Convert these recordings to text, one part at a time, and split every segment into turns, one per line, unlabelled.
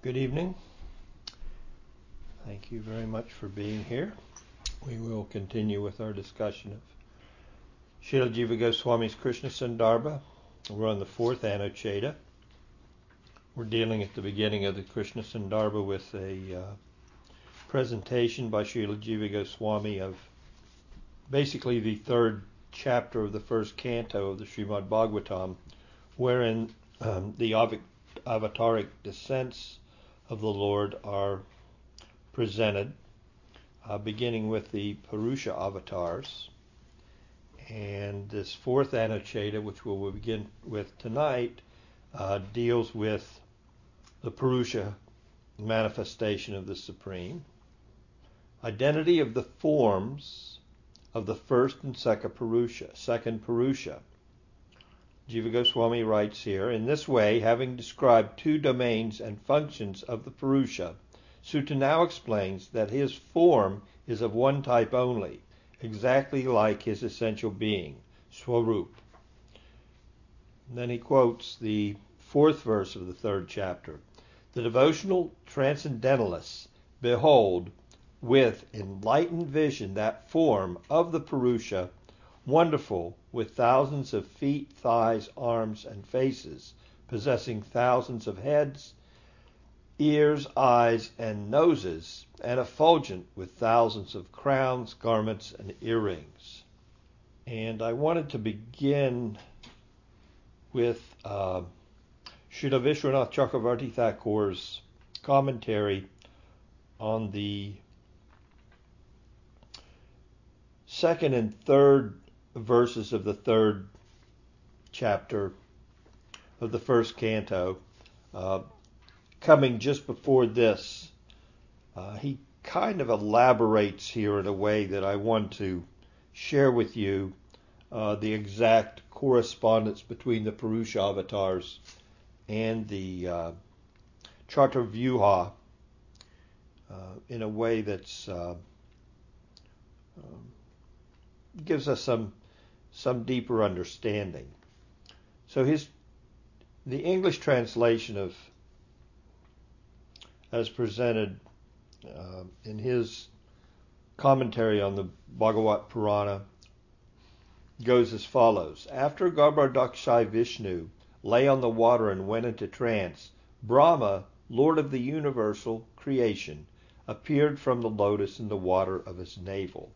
Good evening. Thank you very much for being here. We will continue with our discussion of Srila Jiva Goswami's Krishna Sandarbha. We're on the fourth Anucheta. We're dealing at the beginning of the Krishna Sandarbha with a uh, presentation by Srila Jiva Goswami of basically the third chapter of the first canto of the Srimad Bhagavatam, wherein um, the avataric descents of the Lord are presented, uh, beginning with the Purusha avatars. And this fourth Anucheta, which we will begin with tonight, uh, deals with the Purusha manifestation of the Supreme, identity of the forms of the first and second Purusha, second Purusha. Jiva Goswami writes here, in this way, having described two domains and functions of the Purusha, Suta now explains that his form is of one type only, exactly like his essential being, Swarup. then he quotes the fourth verse of the third chapter. The devotional transcendentalists behold with enlightened vision that form of the Purusha, wonderful with thousands of feet, thighs, arms, and faces, possessing thousands of heads, ears, eyes, and noses, and effulgent with thousands of crowns, garments, and earrings. And I wanted to begin with uh, Vishwanath Chakravarti Thakur's commentary on the second and third verses of the third chapter of the first canto. Uh, coming just before this, uh, he kind of elaborates here in a way that I want to share with you uh, the exact correspondence between the Purusha avatars and the uh, Chaturvyuha uh, in a way that's uh, um, gives us some some deeper understanding. So his the English translation of as presented uh, in his commentary on the Bhagavat Purana goes as follows. After Garbhodakshai Vishnu lay on the water and went into trance, Brahma, Lord of the universal creation, appeared from the lotus in the water of his navel.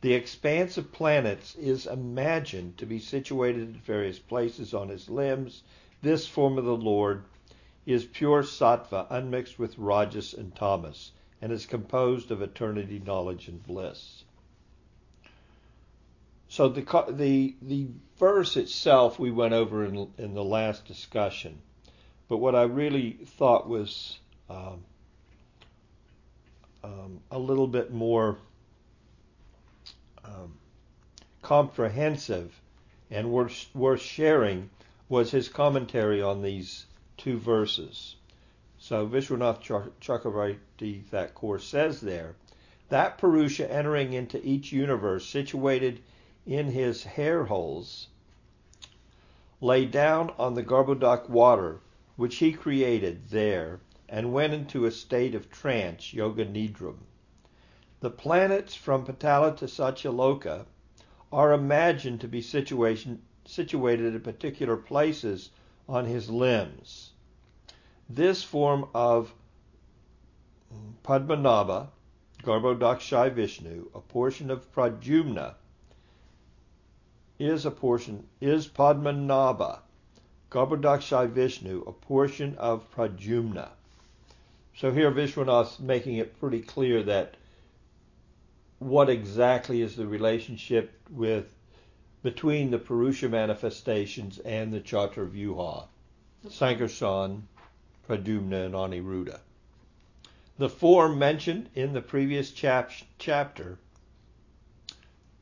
The expanse of planets is imagined to be situated at various places on his limbs. This form of the Lord is pure sattva unmixed with rajas and tamas, and is composed of eternity, knowledge, and bliss. So the the the verse itself we went over in in the last discussion, but what I really thought was um, um, a little bit more um, comprehensive and worth, worth sharing was his commentary on these two verses. So Vishwanath Chakravarti Thakur says there, that Purusha entering into each universe situated in his hair holes lay down on the Garbhodak water which he created there and went into a state of trance, Yoga Nidram. The planets from Patala to Satyaloka are imagined to be situation, situated at particular places on his limbs. This form of Padmanabha, Garbhodakshai Vishnu, a portion of Pradyumna, is a portion is Padmanabha, Garbhodakshai Vishnu, a portion of Pradyumna. So here Vishwanath's making it pretty clear that what exactly is the relationship with between the Purusha manifestations and the Chaturvyuha, Sankarshan, Pradyumna, and Aniruddha. The form mentioned in the previous chap- chapter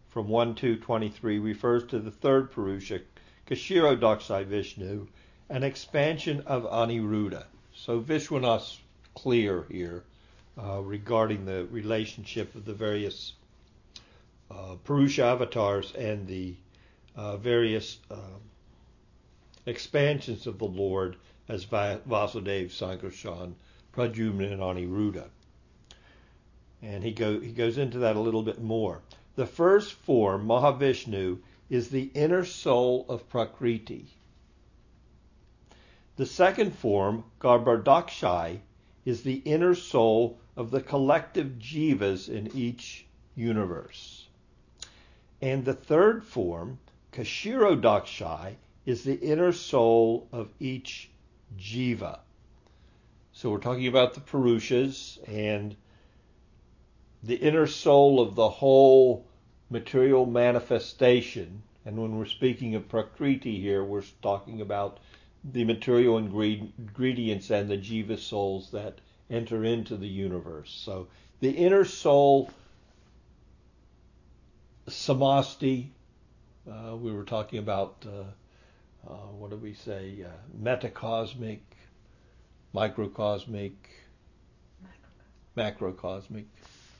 from 1 to 23 refers to the third Purusha, Kshirodakshai Vishnu, an expansion of Aniruddha. So Vishwanath's clear here uh, regarding the relationship of the various uh, Purusha avatars and the uh, various um, expansions of the Lord as Vasudev, Sankarshan, Pradyumna, and Aniruddha. And he, go, he goes into that a little bit more. The first form, Mahavishnu, is the inner soul of Prakriti. The second form, Garbhodakshi, is the inner soul of the collective jivas in each universe. And the third form, Kshirodakshi, is the inner soul of each jiva. So we're talking about the Purushas and the inner soul of the whole material manifestation. And when we're speaking of Prakriti here, we're talking about the material ingredients and the jiva souls that enter into the universe. So the inner soul, samasti, uh, we were talking about, uh, uh, what do we say, uh, metacosmic, microcosmic, macrocosmic,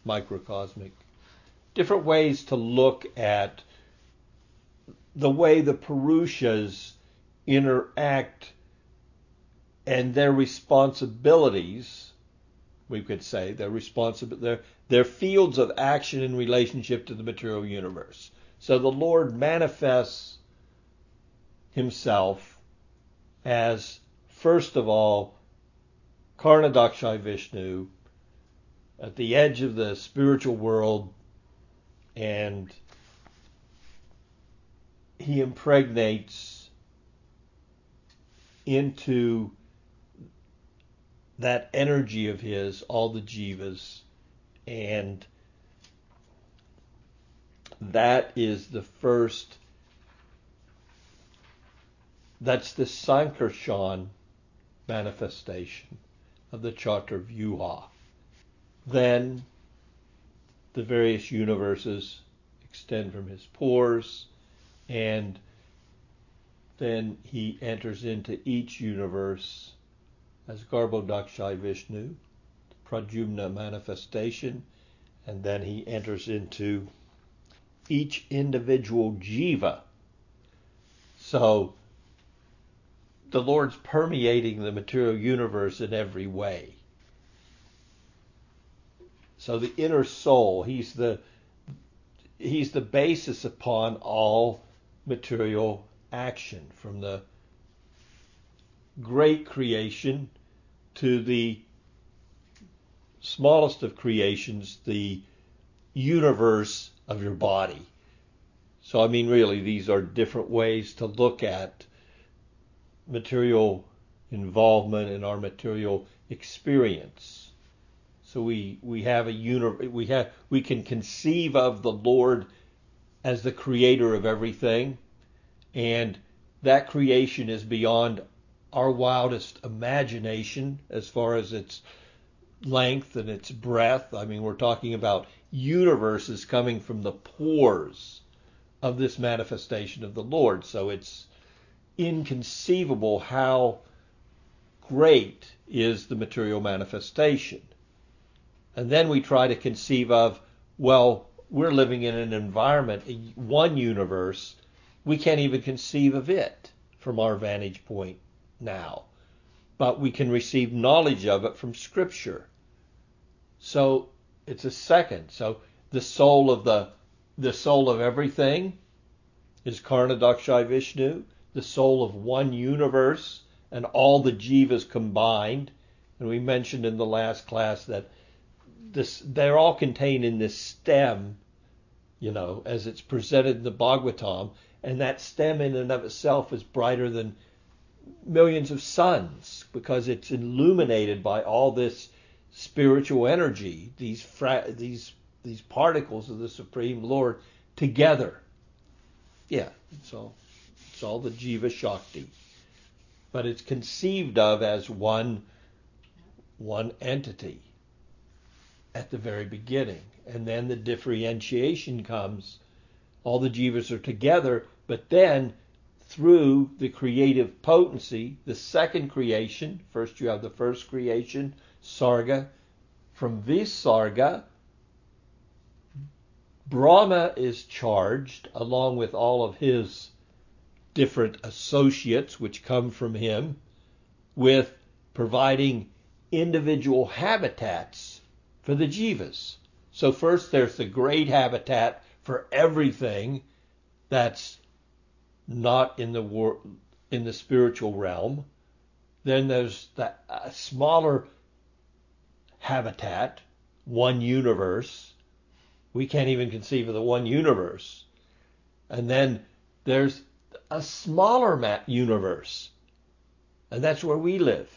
microcosmic. Different ways to look at the way the Purushas interact and their responsibilities, we could say, their responsibility, their, their fields of action in relationship to the material universe. So the Lord manifests himself as, first of all, Karnadakshay Vishnu at the edge of the spiritual world and he impregnates into that energy of his all the jivas and that is the first that's the Sankarshan manifestation of the Chaturvyuha. Then the various universes extend from his pores, and then he enters into each universe as Garbhodakshi Vishnu, the Pradyumna manifestation, and then he enters into each individual jiva. So the Lord's permeating the material universe in every way. So the inner soul, he's the he's the basis upon all material action from the great creation to the smallest of creations, the universe of your body. So I mean really these are different ways to look at material involvement in our material experience. So we we have a uni- we have we can conceive of the Lord as the creator of everything and that creation is beyond our wildest imagination as far as its length and its breadth. I mean, we're talking about universes coming from the pores of this manifestation of the Lord. So it's inconceivable how great is the material manifestation. And then we try to conceive of, well, we're living in an environment, one universe, we can't even conceive of it from our vantage point now. But we can receive knowledge of it from Scripture. So it's a second. So the soul of the the soul of everything is Karnadakshay Vishnu the soul of one universe and all the jivas combined. And we mentioned in the last class that this they're all contained in this stem, you know, as it's presented in the Bhagavatam, and that stem in and of itself is brighter than millions of suns because it's illuminated by all this spiritual energy, these fra- these these particles of the Supreme Lord together. Yeah, so it's all the Jiva Shakti. But it's conceived of as one, one entity at the very beginning. And then the differentiation comes. All the jivas are together, but then through the creative potency, the second creation, first you have the first creation, Sarga. From this Sarga, Brahma is charged along with all of his different associates which come from him with providing individual habitats for the jivas. So first there's the great habitat for everything that's not in the in the spiritual realm. Then there's that smaller habitat, one universe. We can't even conceive of the one universe. And then there's a smaller map universe. And that's where we live.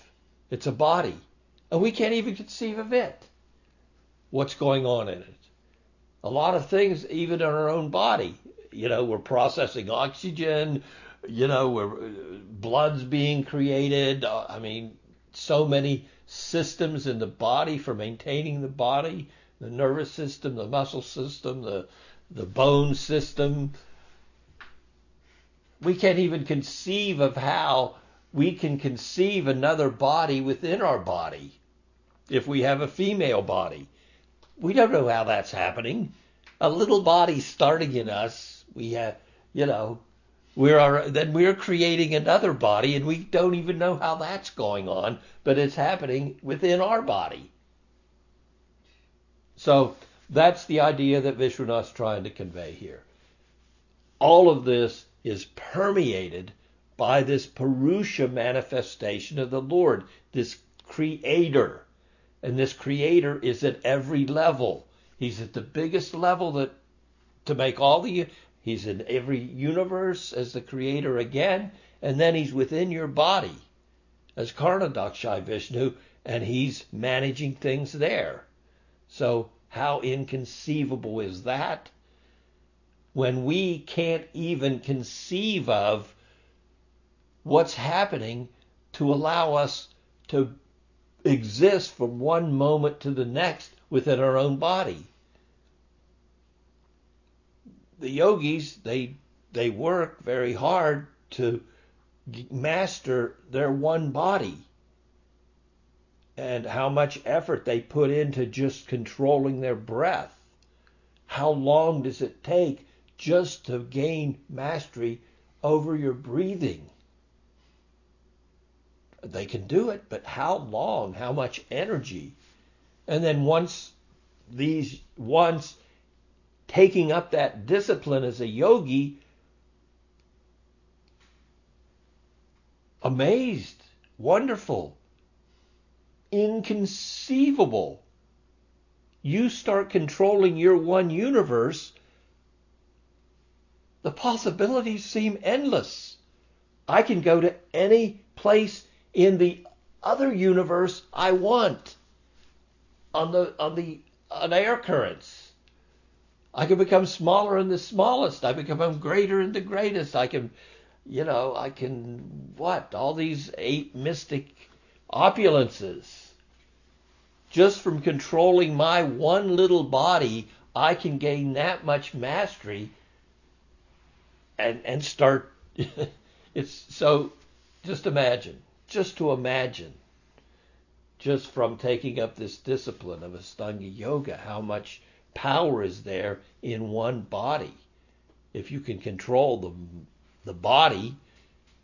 It's a body. And we can't even conceive of it. What's going on in it? A lot of things, even in our own body. You know, we're processing oxygen, you know, we're, blood's being created. Uh, I mean, so many systems in the body for maintaining the body the nervous system, the muscle system, the, the bone system. We can't even conceive of how we can conceive another body within our body if we have a female body. We don't know how that's happening. A little body starting in us, we have, you know, we're then we're creating another body and we don't even know how that's going on, but it's happening within our body. So that's the idea that Vishwanath's trying to convey here. All of this is permeated by this Purusha manifestation of the Lord, this creator. And this creator is at every level. He's at the biggest level that to make all the he's in every universe as the creator again, and then he's within your body as Karnadakshai Vishnu, and he's managing things there. So how inconceivable is that? When we can't even conceive of what's happening to allow us to exist from one moment to the next within our own body. The yogis, they they work very hard to master their one body and how much effort they put into just controlling their breath. How long does it take just to gain mastery over your breathing? They can do it, but how long? How much energy? And then once these, once taking up that discipline as a yogi, amazed, wonderful, inconceivable. You start controlling your one universe, the possibilities seem endless. I can go to any place in the other universe I want on the on the on air currents. I can become smaller in the smallest. I become greater in the greatest. I can, you know, I can what? All these eight mystic opulences. Just from controlling my one little body, I can gain that much mastery and and start it's so just imagine just to imagine, just from taking up this discipline of Ashtanga Yoga, how much power is there in one body. If you can control the, the body,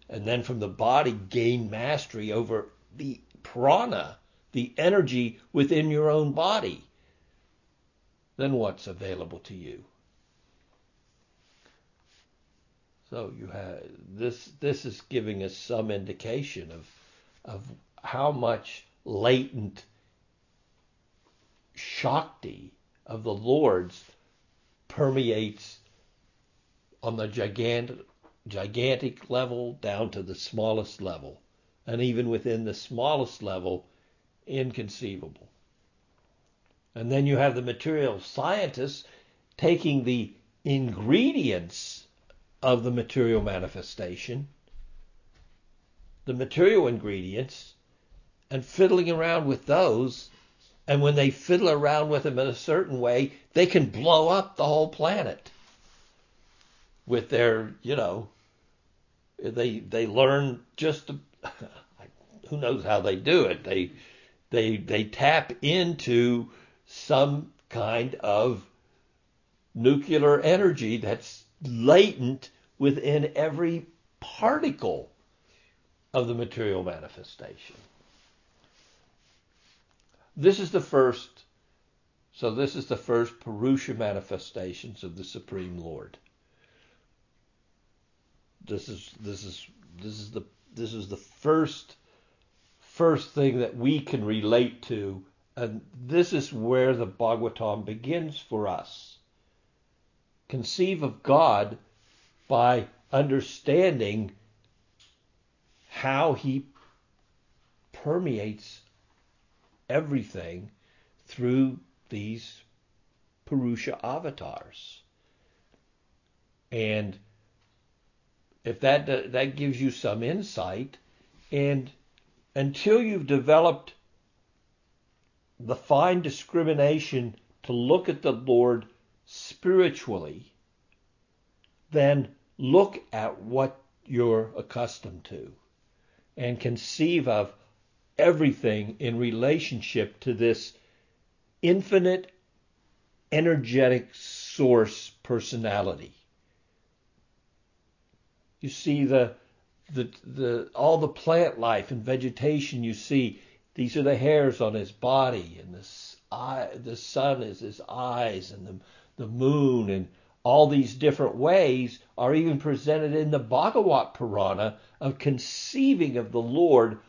and then from the body gain mastery over the prana, the energy within your own body, then what's available to you? So you have this. This is giving us some indication of of how much latent shakti of the Lord's permeates on the gigantic gigantic level down to the smallest level, and even within the smallest level, inconceivable. And then you have the material scientists taking the ingredients of the material manifestation, the material ingredients, and fiddling around with those. And when they fiddle around with them in a certain way, they can blow up the whole planet with their, you know, they they learn just to, who knows how they do it. They they they tap into some kind of nuclear energy that's latent within every particle of the material manifestation. This is the first, so this is the first Purusha manifestations of the Supreme Lord. This is this is this is the this is the first first thing that we can relate to, and this is where the Bhagavatam begins for us. Conceive of God by understanding how he permeates everything through these Purusha avatars. And if that that gives you some insight and until you've developed the fine discrimination to look at the Lord spiritually, then look at what you're accustomed to and conceive of everything in relationship to this infinite energetic source personality. You see the the the all the plant life and vegetation you see these are the hairs on his body and the eye the sun is his eyes and the the moon and all these different ways are even presented in the Bhagavat Purana of conceiving of the Lord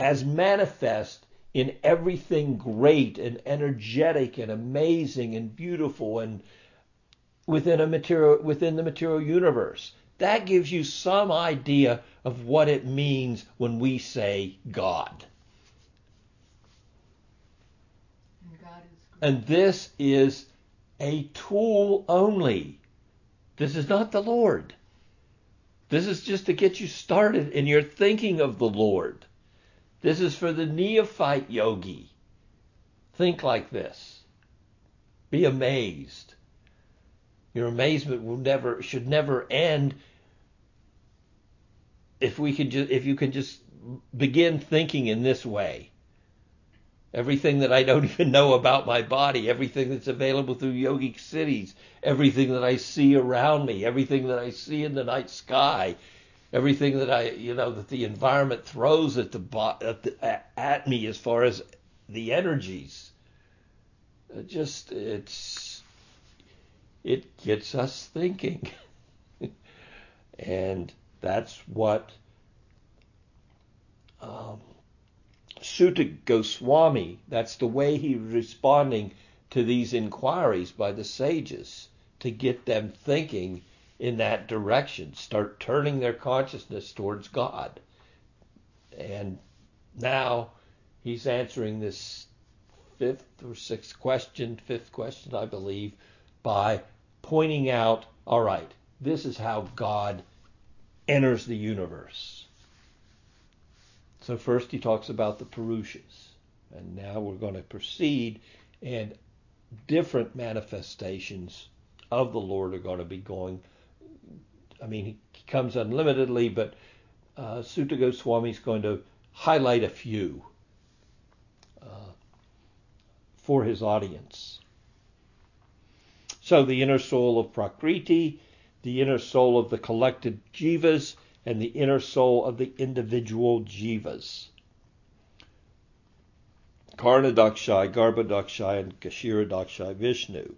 as manifest in everything great and energetic and amazing and beautiful and within a material within the material universe. That gives you some idea of what it means when we say God.
And, God
and this is a tool only. This is not the Lord. This is just to get you started in your thinking of the Lord. This is for the neophyte yogi. Think like this. Be amazed. Your amazement will never should never end if we can just if you can just begin thinking in this way. Everything that I don't even know about my body, everything that's available through yogic siddhis, everything that I see around me, everything that I see in the night sky, everything that I, you know, that the environment throws at the, at, the, at me as far as the energies. It just it's it gets us thinking, and that's what um, Suta Goswami. That's the way he's responding to these inquiries by the sages to get them thinking in that direction, start turning their consciousness towards God. And now he's answering this fifth or sixth question, fifth question, I believe, by pointing out all right, this is how God enters the universe. So, first he talks about the Purushas. And now we're going to proceed, and different manifestations of the Lord are going to be going I mean, he comes unlimitedly, but uh, Suta Goswami is going to highlight a few uh, for his audience. So, the inner soul of Prakriti, the inner soul of the collected jivas, and the inner soul of the individual jivas. Karnadakshai, Garbhodakshai, and Kshirodakshai Vishnu.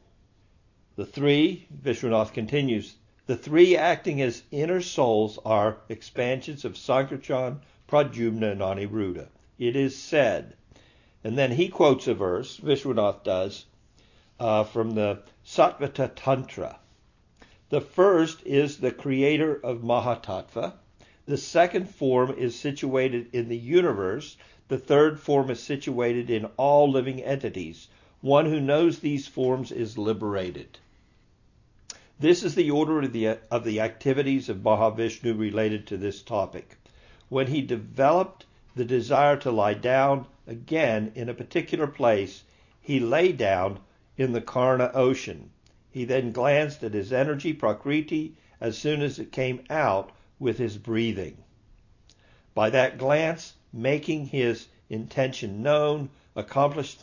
The three, Vishwanath continues, the three acting as inner souls are expansions of Sankarshan, Pradyumna, and Aniruddha. It is said, and then he quotes a verse, Vishwanath does, uh, from the Satvata Tantra. The first is the creator of Mahatattva. The second form is situated in the universe. The third form is situated in all living entities. One who knows these forms is liberated. This is the order of the, of the activities of Mahavishnu related to this topic. When he developed the desire to lie down again in a particular place, he lay down in the Karna ocean. He then glanced at his energy, Prakriti, as soon as it came out with his breathing. By that glance, making his intention known, accomplished,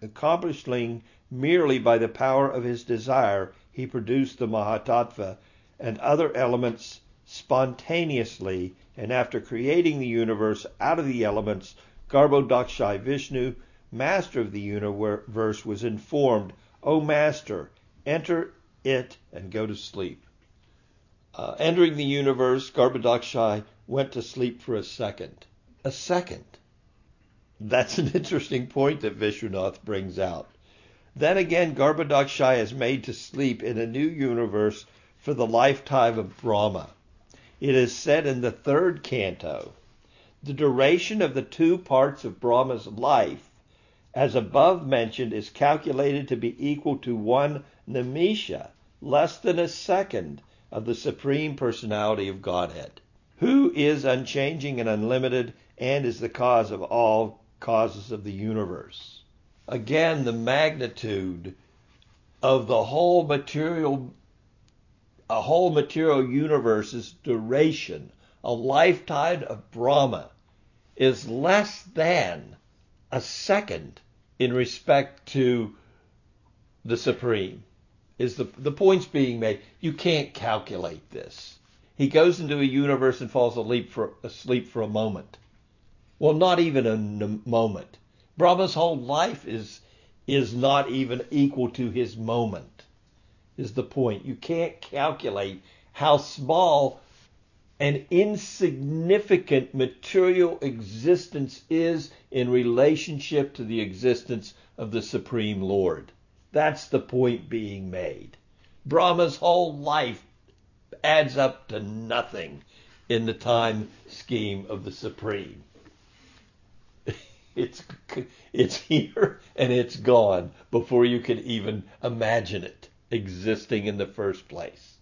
accomplishing merely by the power of his desire, he produced the Mahatattva and other elements spontaneously, and after creating the universe out of the elements, Garbhodakshai Vishnu, master of the universe, was informed, O master, enter it and go to sleep. Uh, entering the universe, Garbhodakshai went to sleep for a second. A second. That's an interesting point that Vishwanath brings out. Then again, Garbhodakshai is made to sleep in a new universe for the lifetime of Brahma. It is said in the third canto, the duration of the two parts of Brahma's life, as above mentioned, is calculated to be equal to one nimisha, less than a second, of the Supreme Personality of Godhead, who is unchanging and unlimited and is the cause of all causes of the universe. Again, the magnitude of the whole material a whole material universe's duration, a lifetime of Brahma, is less than a second in respect to the Supreme. Is the, the points being made? You can't calculate this. He goes into a universe and falls asleep for, asleep for a moment. Well, not even a moment. Brahma's whole life is is not even equal to his moment is the point. You can't calculate how small and insignificant material existence is in relationship to the existence of the Supreme Lord. That's the point being made. Brahma's whole life adds up to nothing in the time scheme of the Supreme. It's, it's here and it's gone before you can even imagine it existing in the first place.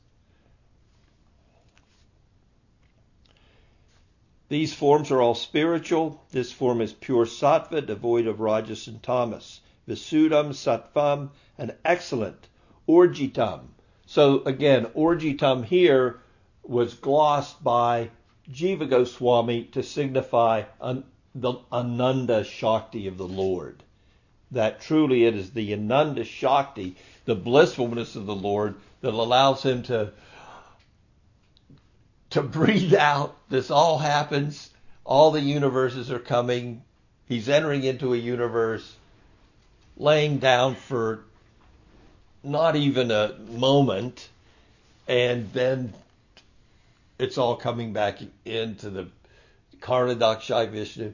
These forms are all spiritual. This form is pure sattva, devoid of rajas and tamas. Visuddham, sattvam, and excellent. Urjitam. So again, urjitam here was glossed by Jiva Goswami to signify an, the Ananda Shakti of the Lord. That truly it is the Ananda Shakti the blissfulness of the Lord that allows him to to breathe out. This all happens. All the universes are coming. He's entering into a universe, laying down for not even a moment, and then it's all coming back into the Karnadakshai Vishnu.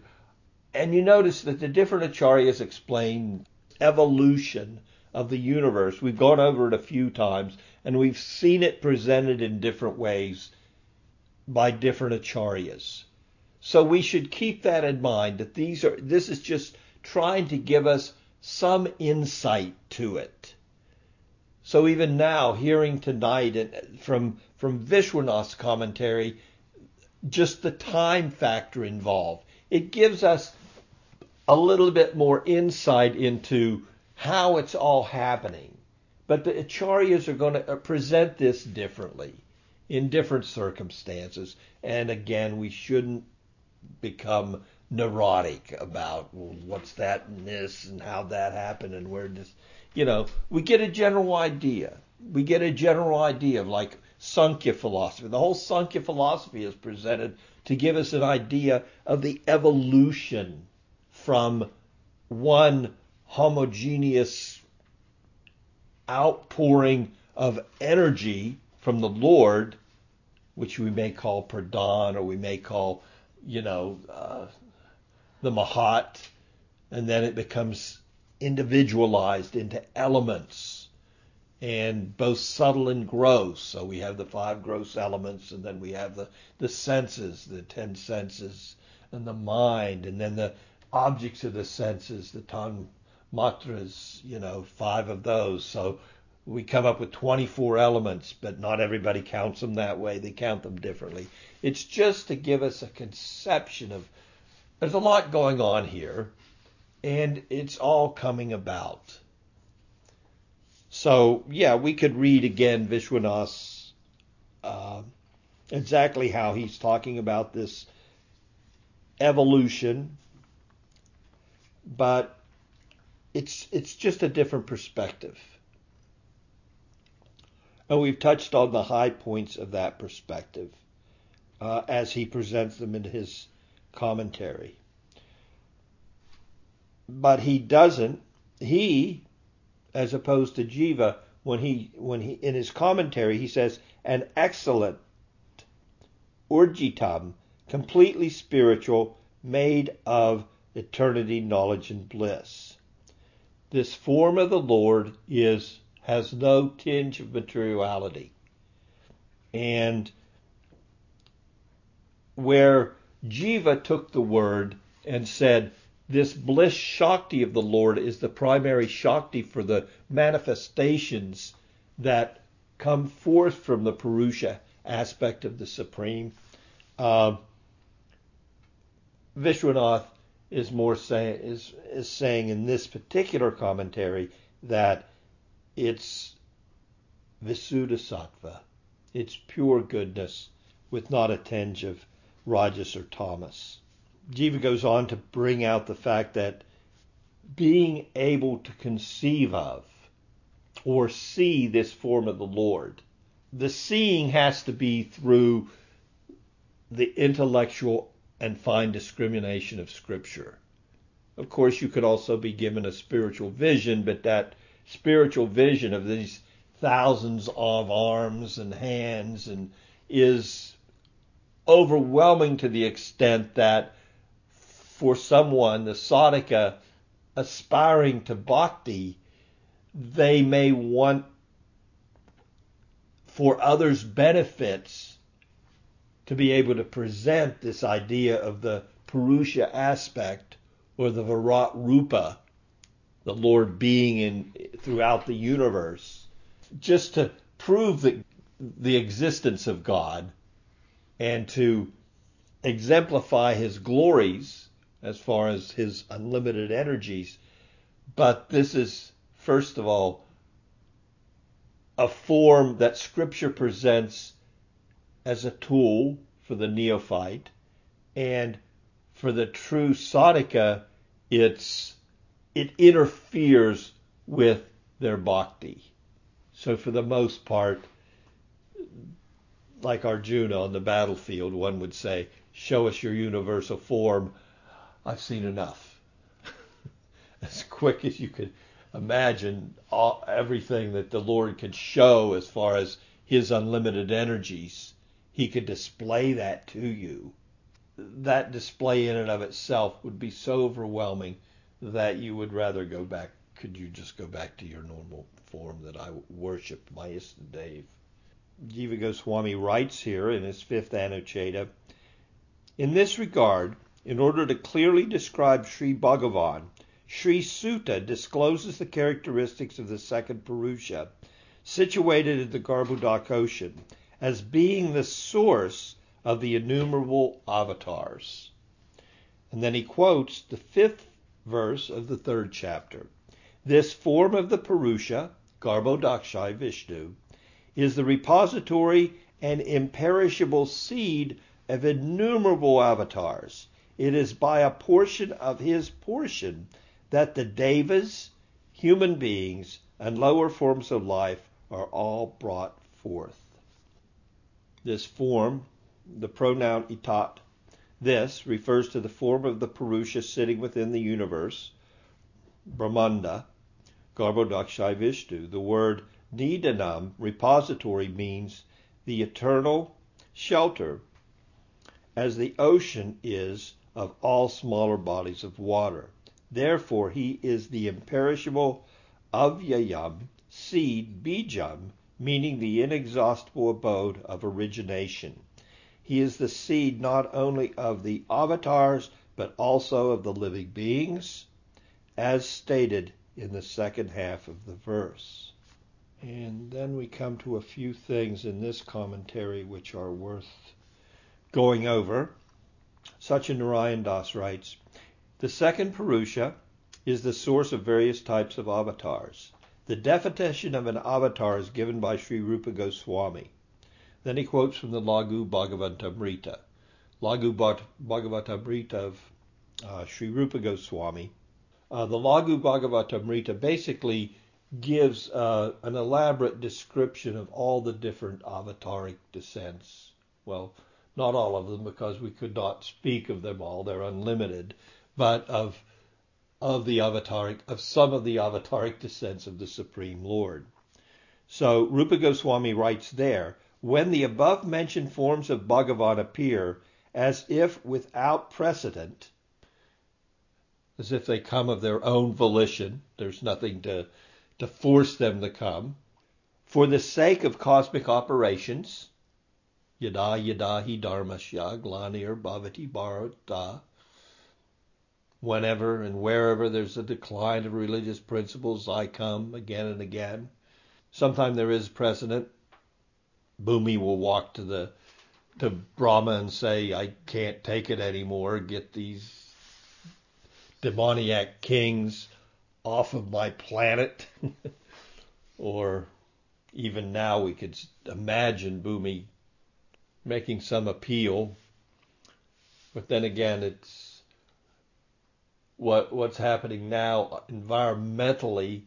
And you notice that the different acharyas explain evolution of the universe. We've gone over it a few times and we've seen it presented in different ways by different acharyas. So we should keep that in mind that these are this is just trying to give us some insight to it. So even now, hearing tonight uh, from from Vishwanath's commentary, just the time factor involved, it gives us a little bit more insight into how it's all happening. But the acharyas are going to uh, present this differently in different circumstances. And again, we shouldn't become neurotic about well, what's that and this and how that happened and where this, you know, we get a general idea. We get a general idea of like Sankhya philosophy. The whole Sankhya philosophy is presented to give us an idea of the evolution from one homogeneous outpouring of energy from the Lord, which we may call pradhan or we may call, you know, uh, the mahat, and then it becomes individualized into elements and both subtle and gross. So we have the five gross elements, and then we have the, the senses, the ten senses, and the mind, and then the objects of the senses, the tongue, matras, you know, five of those. So we come up with 24 elements, but not everybody counts them that way. They count them differently. It's just to give us a conception of there's a lot going on here, and it's all coming about. So, yeah, we could read again Vishwanath's uh, exactly how he's talking about this evolution, but it's it's just a different perspective. And we've touched on the high points of that perspective. uh, as he presents them in his commentary. But he doesn't. He, as opposed to Jiva, when he when he in his commentary he says an excellent urjitam, completely spiritual, made of eternity, knowledge, and bliss. This form of the Lord is has no tinge of materiality. And where Jiva took the word and said, this bliss Shakti of the Lord is the primary Shakti for the manifestations that come forth from the Purusha aspect of the Supreme. Uh, Vishwanath is more saying is is saying in this particular commentary that it's Visuddhasattva, it's pure goodness with not a tinge of rajas or tamas. Jiva goes on to bring out the fact that being able to conceive of or see this form of the Lord, the seeing has to be through the intellectual and fine discrimination of Scripture. Of course, you could also be given a spiritual vision, but that spiritual vision of these thousands of arms and hands and is overwhelming to the extent that for someone, the sadhaka, aspiring to bhakti, they may want for others' benefits to be able to present this idea of the Purusha aspect or the Virat Rupa, the Lord being in throughout the universe, just to prove the, the existence of God and to exemplify his glories as far as his unlimited energies. But this is, first of all, a form that Scripture presents as a tool for the neophyte, and for the true sadhaka, it's it interferes with their bhakti. So for the most part, like Arjuna on the battlefield, one would say, "Show us your universal form." I've seen enough. as quick as you could imagine, all, everything that the Lord could show as far as His unlimited energies he could display that to you. That display in and of itself would be so overwhelming that you would rather go back. Could you just go back to your normal form that I worship, my Dave? Jiva Goswami writes here in his fifth Anucheta, in this regard, in order to clearly describe Sri Bhagavan, Sri Suta discloses the characteristics of the second Purusha, situated in the Garbhodak ocean, as being the source of the innumerable avatars. And then he quotes the fifth verse of the third chapter. This form of the Purusha, Garbhodakshai Vishnu, is the repository and imperishable seed of innumerable avatars. It is by a portion of his portion that the devas, human beings, and lower forms of life are all brought forth this form, the pronoun itat, this refers to the form of the Purusha sitting within the universe, Brahmanda, Garbhodakshai Vishnu. The word Nidanam, repository, means the eternal shelter, as the ocean is of all smaller bodies of water. Therefore, he is the imperishable avyayam, seed, bijam, meaning the inexhaustible abode of origination. He is the seed not only of the avatars, but also of the living beings, as stated in the second half of the verse. And then we come to a few things in this commentary which are worth going over. Narayan Das writes, The second Purusha is the source of various types of avatars. The definition of an avatar is given by Sri Rupa Goswami. Then he quotes from the Laghu Bhagavatamrita. Laghu Bhagavatamrita of uh, Sri Rupa Goswami. Uh, the Laghu Bhagavatamrita basically gives uh, an elaborate description of all the different avataric descents. Well, not all of them because we could not speak of them all, they're unlimited, but of of the avataric of some of the avataric descents of the Supreme Lord. So Rupa Goswami writes there, when the above mentioned forms of Bhagavan appear as if without precedent, as if they come of their own volition, there's nothing to, to force them to come, for the sake of cosmic operations, yada yada hi dharmasya glanir bhavati bharata, whenever and wherever there's a decline of religious principles, I come again and again. Sometimes there is precedent. Bhumi will walk to the to Brahma and say, I can't take it anymore. Get these demoniac kings off of my planet. or even now we could imagine Bhumi making some appeal. But then again, it's what what's happening now environmentally.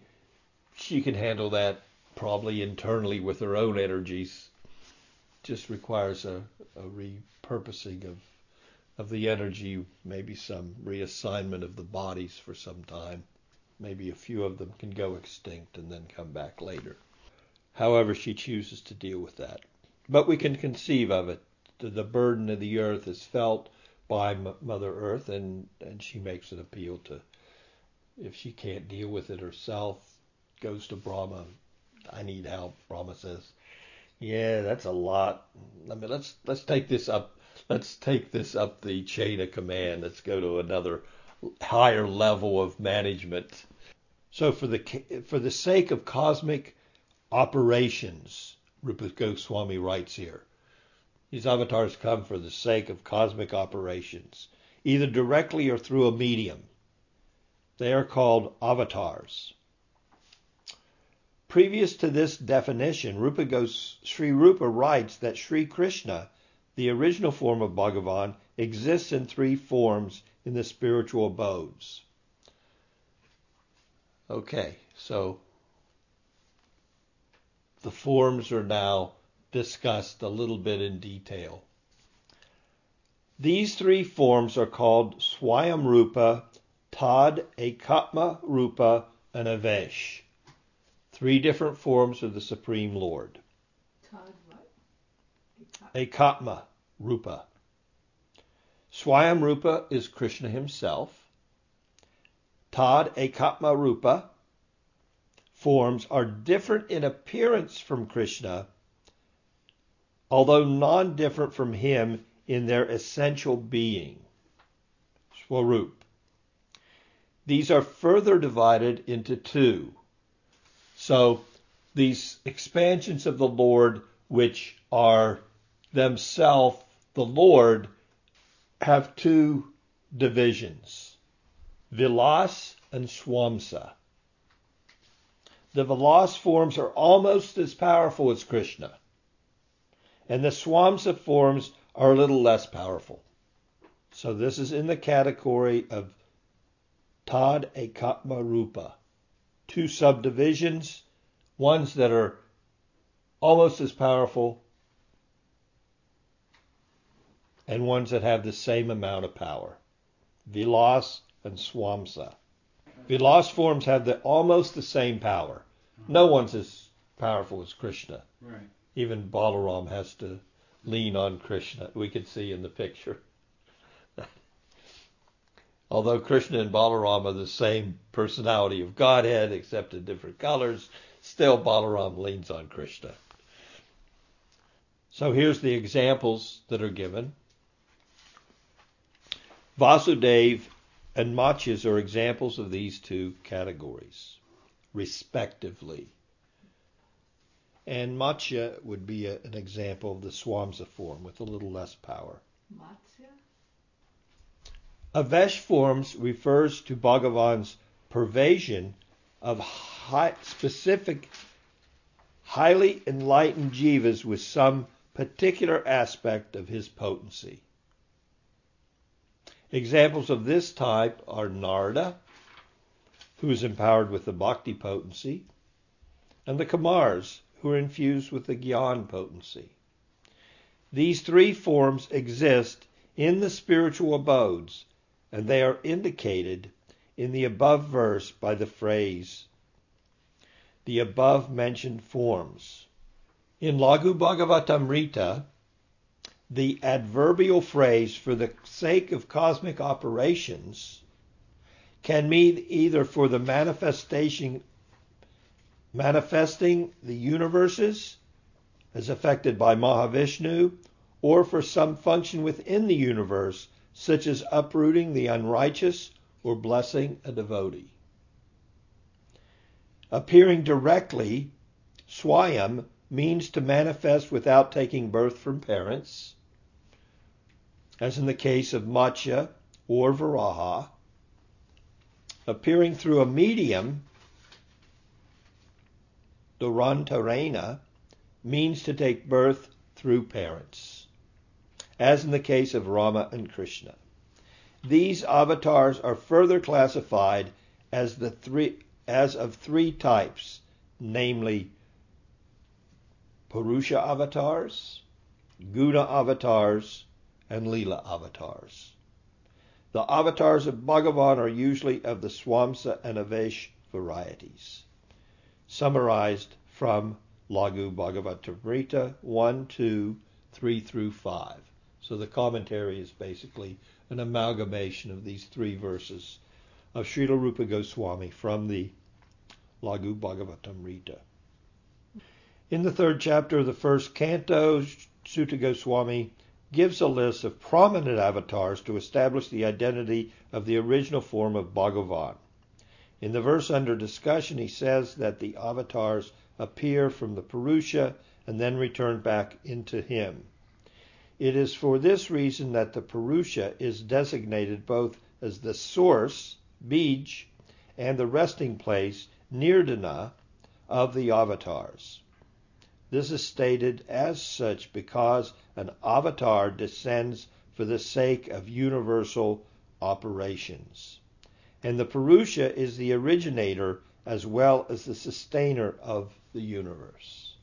She can handle that probably internally with her own energies. Just requires a, a repurposing of of the energy, maybe some reassignment of the bodies for some time. Maybe a few of them can go extinct and then come back later. However, she chooses to deal with that. But we can conceive of it. The burden of the earth is felt by Mother Earth, and, and she makes an appeal to, if she can't deal with it herself, goes to Brahma. I need help. Brahma says, "Yeah, that's a lot. I mean, let's let's take this up. Let's take this up the chain of command. Let's go to another higher level of management." So, for the for the sake of cosmic operations, Rupa Goswami writes here. These avatars come for the sake of cosmic operations, either directly or through a medium. They are called avatars. Previous to this definition, Rupa Gos- Sri Rupa writes that Sri Krishna, the original form of Bhagavan, exists in three forms in the spiritual abodes. Okay, so the forms are now discussed a little bit in detail. These three forms are called Swayam Rupa, Tad, Ekatma Rupa, and Avesh. Three different forms of the Supreme Lord.
Tad what?
Ekatma Rupa. Swayam Rupa is Krishna himself. Tad Ekatma Rupa forms are different in appearance from Krishna, although non different from him in their essential being. Swarup. These are further divided into two. So these expansions of the Lord, which are themselves the Lord, have two divisions Vilas and Swamsa. The Vilas forms are almost as powerful as Krishna, and the Swamsa forms are a little less powerful. So this is in the category of Tad Ekatma Rupa. Two subdivisions, ones that are almost as powerful and ones that have the same amount of power. Vilas and Swamsa. Vilas forms have the, almost the same power. No uh-huh. one's as powerful as Krishna.
Right.
Even Balaram has to lean on Krishna. We can see in the picture. Although Krishna and Balaram are the same personality of Godhead, except in different colors, still Balaram leans on Krishna. So here's the examples that are given. Vasudev and Matsyas are examples of these two categories, respectively. And Matsya would be a, an example of the Swamsa form with a little less power.
Matsya?
Avesh forms refers to Bhagavan's pervasion of high, specific, highly enlightened jivas with some particular aspect of his potency. Examples of this type are Narda, who is empowered with the bhakti potency, and the Kumars, who are infused with the Gyan potency. These three forms exist in the spiritual abodes, and they are indicated in the above verse by the phrase, the above mentioned forms. In Laghu Bhagavatamrita, the adverbial phrase for the sake of cosmic operations can mean either for the manifestation manifesting the universes as affected by Mahavishnu or for some function within the universe such as uprooting the unrighteous or blessing a devotee. Appearing directly, Swayam means to manifest without taking birth from parents, as in the case of Matsya or Varaha. Appearing through a medium, Durantarena, means to take birth through parents, as in the case of Rama and Krishna. These avatars are further classified as the three as of three types, namely Purusha avatars, Guna avatars, and Leela avatars. The avatars of Bhagavan are usually of the Swamsa and Avesh varieties. Summarized from Laghu Bhagavatamrita 1, 2, 3 through 5. So the commentary is basically an amalgamation of these three verses of Srila Rupa Goswami from the Laghu Bhagavatamrita. In the third chapter of the first canto, Suta Goswami gives a list of prominent avatars to establish the identity of the original form of Bhagavan. In the verse under discussion, he says that the avatars appear from the Purusha and then return back into him. It is for this reason that the Purusha is designated both as the source, Bij, and the resting place, Nidhana, of the avatars. This is stated as such because an avatar descends for the sake of universal operations. And the Purusha is the originator as well as the sustainer of the universe.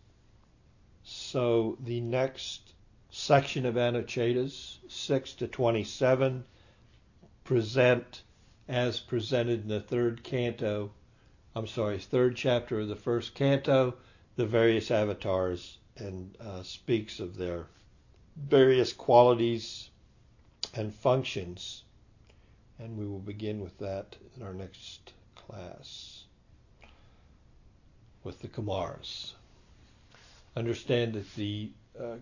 So the next section of Anucchedas, 6 to 27, present as presented in the third canto, I'm sorry, third chapter of the first canto, the various avatars and uh, speaks of their various qualities and functions. And we will begin with that in our next class with the Kumaras. Understand that the uh,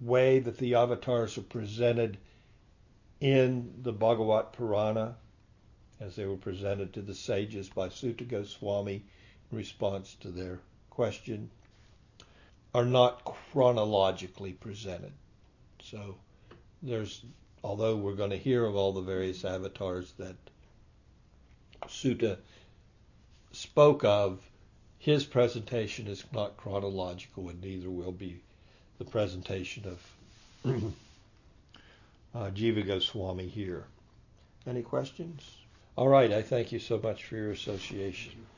way that the avatars are presented in the Bhagavat Purana, as they were presented to the sages by Suta Goswami response to their question, are not chronologically presented. So there's, although we're going to hear of all the various avatars that Suta spoke of, his presentation is not chronological, and neither will be the presentation of uh, Jiva Goswami here. Any questions? All right, I thank you so much for your association.